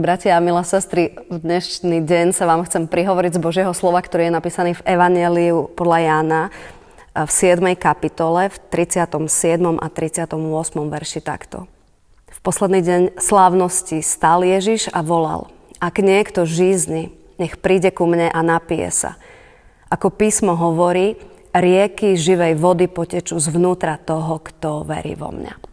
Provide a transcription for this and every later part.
Bratia a milé sestry, v dnešný deň sa vám chcem prihovoriť z Božieho slova, ktorý je napísaný v Evangeliu podľa Jána v 7. kapitole, v 37. a 38. verši takto. V posledný deň slávnosti stál Ježiš a volal. Ak niekto žízni, nech príde ku mne a napije sa. Ako písmo hovorí, rieky živej vody potečú zvnútra toho, kto verí vo mňa.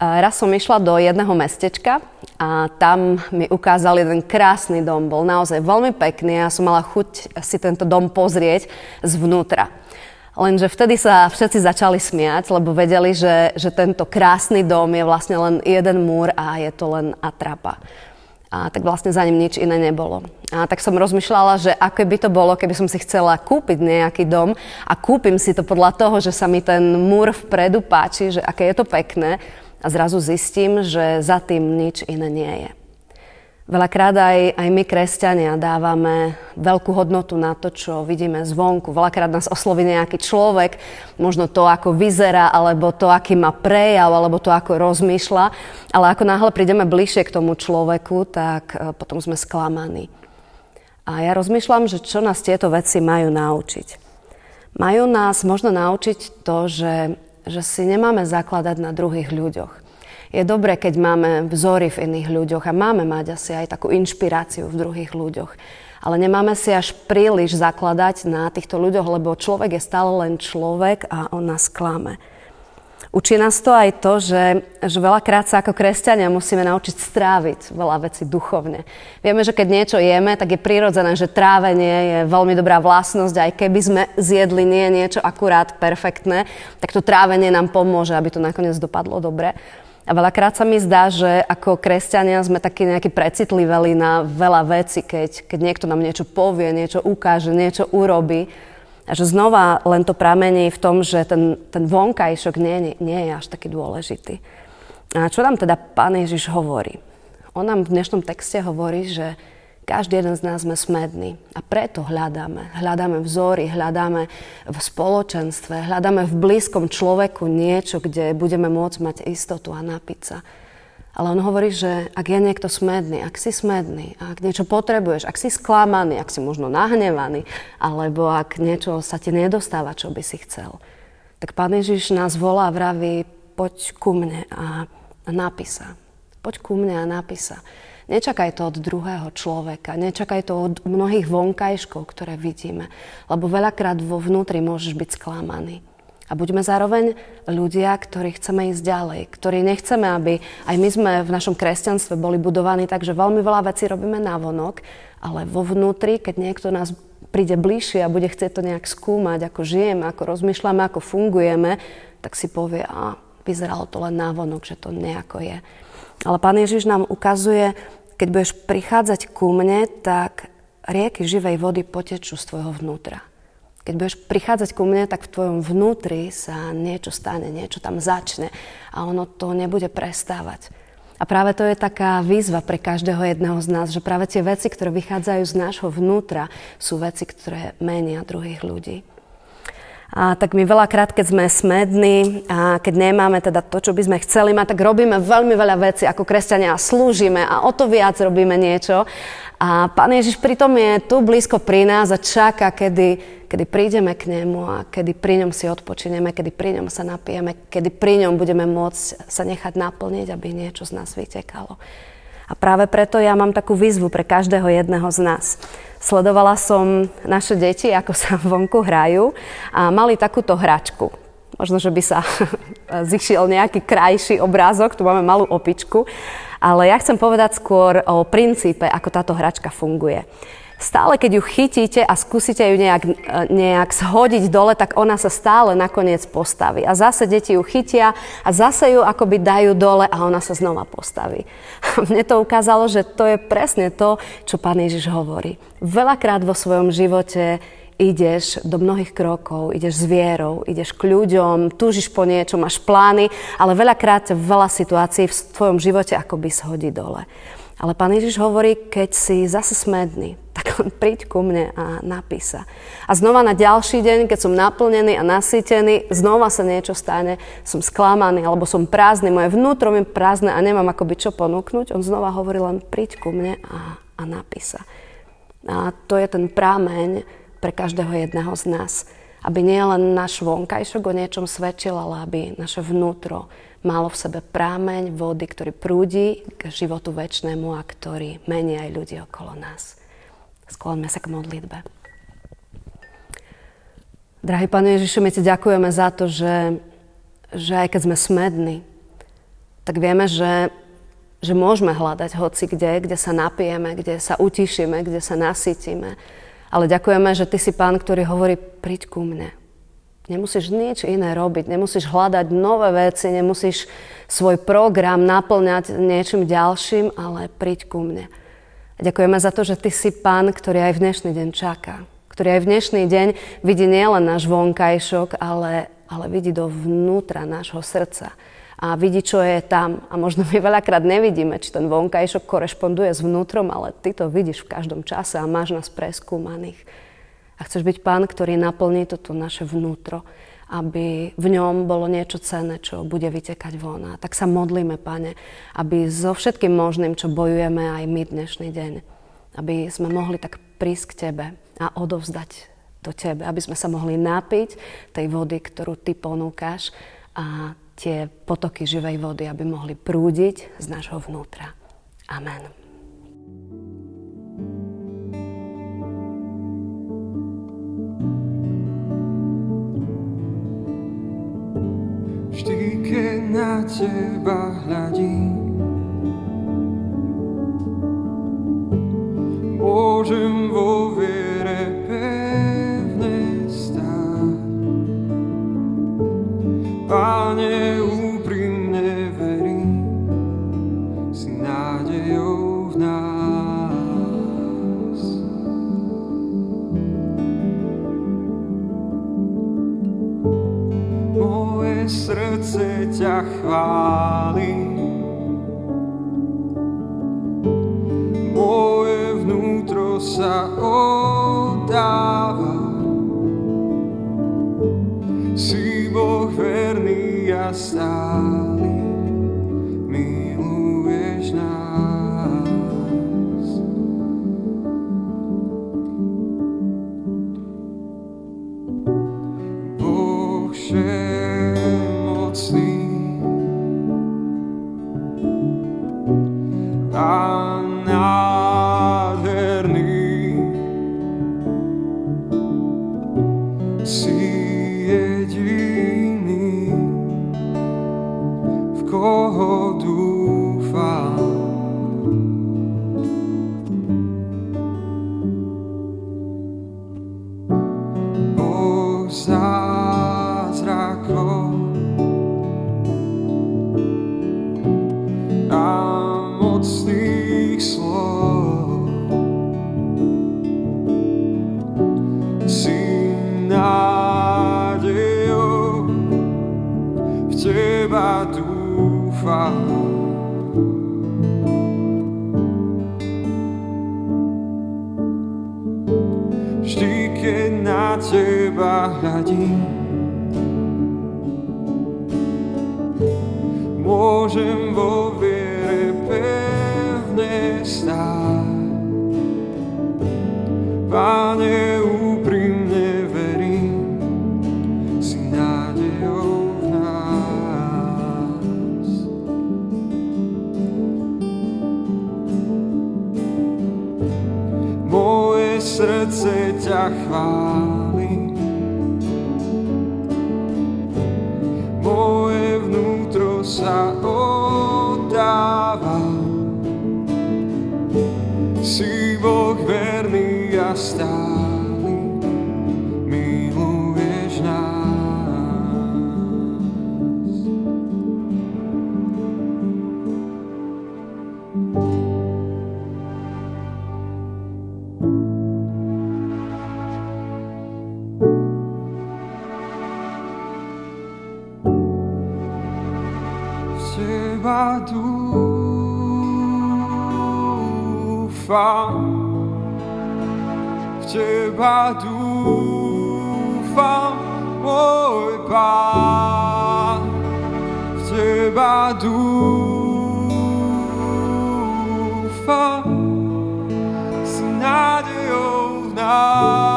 Raz som išla do jedného mestečka a tam mi ukázali jeden krásny dom. Bol naozaj veľmi pekný a som mala chuť si tento dom pozrieť zvnútra. Lenže vtedy sa všetci začali smiať, lebo vedeli, že, že tento krásny dom je vlastne len jeden múr a je to len atrapa. A tak vlastne za ním nič iné nebolo. A tak som rozmýšľala, že ako by to bolo, keby som si chcela kúpiť nejaký dom a kúpim si to podľa toho, že sa mi ten múr vpredu páči, že aké je to pekné a zrazu zistím, že za tým nič iné nie je. Veľakrát aj, aj my, kresťania, dávame veľkú hodnotu na to, čo vidíme zvonku. Veľakrát nás osloví nejaký človek, možno to, ako vyzerá, alebo to, aký má prejav, alebo to, ako rozmýšľa. Ale ako náhle prídeme bližšie k tomu človeku, tak e, potom sme sklamaní. A ja rozmýšľam, že čo nás tieto veci majú naučiť. Majú nás možno naučiť to, že že si nemáme zakladať na druhých ľuďoch. Je dobré, keď máme vzory v iných ľuďoch a máme mať asi aj takú inšpiráciu v druhých ľuďoch. Ale nemáme si až príliš zakladať na týchto ľuďoch, lebo človek je stále len človek a on nás klame. Učí nás to aj to, že, že veľakrát sa ako kresťania musíme naučiť stráviť veľa vecí duchovne. Vieme, že keď niečo jeme, tak je prirodzené, že trávenie je veľmi dobrá vlastnosť. Aj keby sme zjedli nie niečo akurát perfektné, tak to trávenie nám pomôže, aby to nakoniec dopadlo dobre. A veľakrát sa mi zdá, že ako kresťania sme takí nejakí precitliveli na veľa vecí, keď, keď niekto nám niečo povie, niečo ukáže, niečo urobí a že znova len to pramení v tom, že ten, ten vonkajšok nie, nie je až taký dôležitý. A čo nám teda Pán Ježiš hovorí? On nám v dnešnom texte hovorí, že každý jeden z nás sme smední a preto hľadáme. Hľadáme vzory, hľadáme v spoločenstve, hľadáme v blízkom človeku niečo, kde budeme môcť mať istotu a napiť sa. Ale on hovorí, že ak je niekto smedný, ak si smedný, ak niečo potrebuješ, ak si sklamaný, ak si možno nahnevaný, alebo ak niečo sa ti nedostáva, čo by si chcel, tak Pán Ježiš nás volá a vraví, poď ku mne a, napísa. Poď ku mne a napísa. Nečakaj to od druhého človeka, nečakaj to od mnohých vonkajškov, ktoré vidíme, lebo veľakrát vo vnútri môžeš byť sklamaný. A buďme zároveň ľudia, ktorí chceme ísť ďalej, ktorí nechceme, aby aj my sme v našom kresťanstve boli budovaní tak, že veľmi veľa vecí robíme na vonok, ale vo vnútri, keď niekto nás príde bližšie a bude chcieť to nejak skúmať, ako žijeme, ako rozmýšľame, ako fungujeme, tak si povie, a vyzeralo to len na vonok, že to nejako je. Ale Pán Ježiš nám ukazuje, keď budeš prichádzať ku mne, tak rieky živej vody potečú z tvojho vnútra. Keď budeš prichádzať ku mne, tak v tvojom vnútri sa niečo stane, niečo tam začne a ono to nebude prestávať. A práve to je taká výzva pre každého jedného z nás, že práve tie veci, ktoré vychádzajú z nášho vnútra, sú veci, ktoré menia druhých ľudí. A tak my veľakrát, keď sme smední a keď nemáme teda to, čo by sme chceli mať, tak robíme veľmi veľa vecí ako kresťania a slúžime a o to viac robíme niečo. A Pán Ježiš pritom je tu blízko pri nás a čaká, kedy kedy prídeme k nemu a kedy pri ňom si odpočineme, kedy pri ňom sa napijeme, kedy pri ňom budeme môcť sa nechať naplniť, aby niečo z nás vytekalo. A práve preto ja mám takú výzvu pre každého jedného z nás. Sledovala som naše deti, ako sa vonku hrajú a mali takúto hračku. Možno, že by sa zišiel nejaký krajší obrázok, tu máme malú opičku, ale ja chcem povedať skôr o princípe, ako táto hračka funguje stále keď ju chytíte a skúsite ju nejak, e, nejak shodiť dole, tak ona sa stále nakoniec postaví. A zase deti ju chytia a zase ju akoby dajú dole a ona sa znova postaví. Mne to ukázalo, že to je presne to, čo pán Ježiš hovorí. Veľakrát vo svojom živote ideš do mnohých krokov, ideš s vierou, ideš k ľuďom, túžiš po niečom, máš plány, ale veľakrát veľa situácií v tvojom živote akoby shodí dole. Ale pán Ježiš hovorí, keď si zase smedný, tak len príď ku mne a napísa. A znova na ďalší deň, keď som naplnený a nasýtený, znova sa niečo stane, som sklamaný, alebo som prázdny, moje vnútro je prázdne a nemám akoby čo ponúknuť. On znova hovorí len príď ku mne a, a napísa. A to je ten prámeň pre každého jedného z nás. Aby nie len náš vonkajšok o niečom svedčil, ale aby naše vnútro malo v sebe prámeň vody, ktorý prúdi k životu väčšnému a ktorý mení aj ľudí okolo nás. Skloňme sa k modlitbe. Drahý Pane Ježišu, my Ti ďakujeme za to, že, že aj keď sme smední, tak vieme, že, že môžeme hľadať hoci kde, kde sa napijeme, kde sa utišíme, kde sa nasytíme. Ale ďakujeme, že Ty si Pán, ktorý hovorí, príď ku mne. Nemusíš nič iné robiť, nemusíš hľadať nové veci, nemusíš svoj program naplňať niečím ďalším, ale príď ku mne. A ďakujeme za to, že Ty si Pán, ktorý aj v dnešný deň čaká. Ktorý aj v dnešný deň vidí nielen náš vonkajšok, ale, ale vidí do vnútra nášho srdca. A vidí, čo je tam. A možno my veľakrát nevidíme, či ten vonkajšok korešponduje s vnútrom, ale Ty to vidíš v každom čase a máš nás preskúmaných. A chceš byť pán, ktorý naplní toto naše vnútro, aby v ňom bolo niečo cenné, čo bude vytekať von. A tak sa modlíme, pane, aby so všetkým možným, čo bojujeme aj my dnešný deň, aby sme mohli tak prísť k Tebe a odovzdať to Tebe, aby sme sa mohli napiť tej vody, ktorú Ty ponúkaš a tie potoky živej vody, aby mohli prúdiť z nášho vnútra. Amen. Vždy, keď na teba hľadím srdce ťa chváli. Moje vnútro sa oddáva Si Boh verný a stály môžem vo viere pevne stáť. Páne, úprimne verím, si nádejou v nás. Moje srdce ťa chváli, sa oddáva. Si Boh verný a stály, trzeba dufa, mój Pan, trzeba dufa z nadzieją na.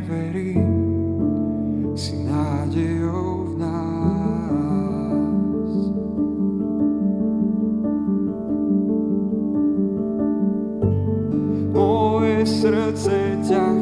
verí, si nádejou v nás. Moje srdce ťa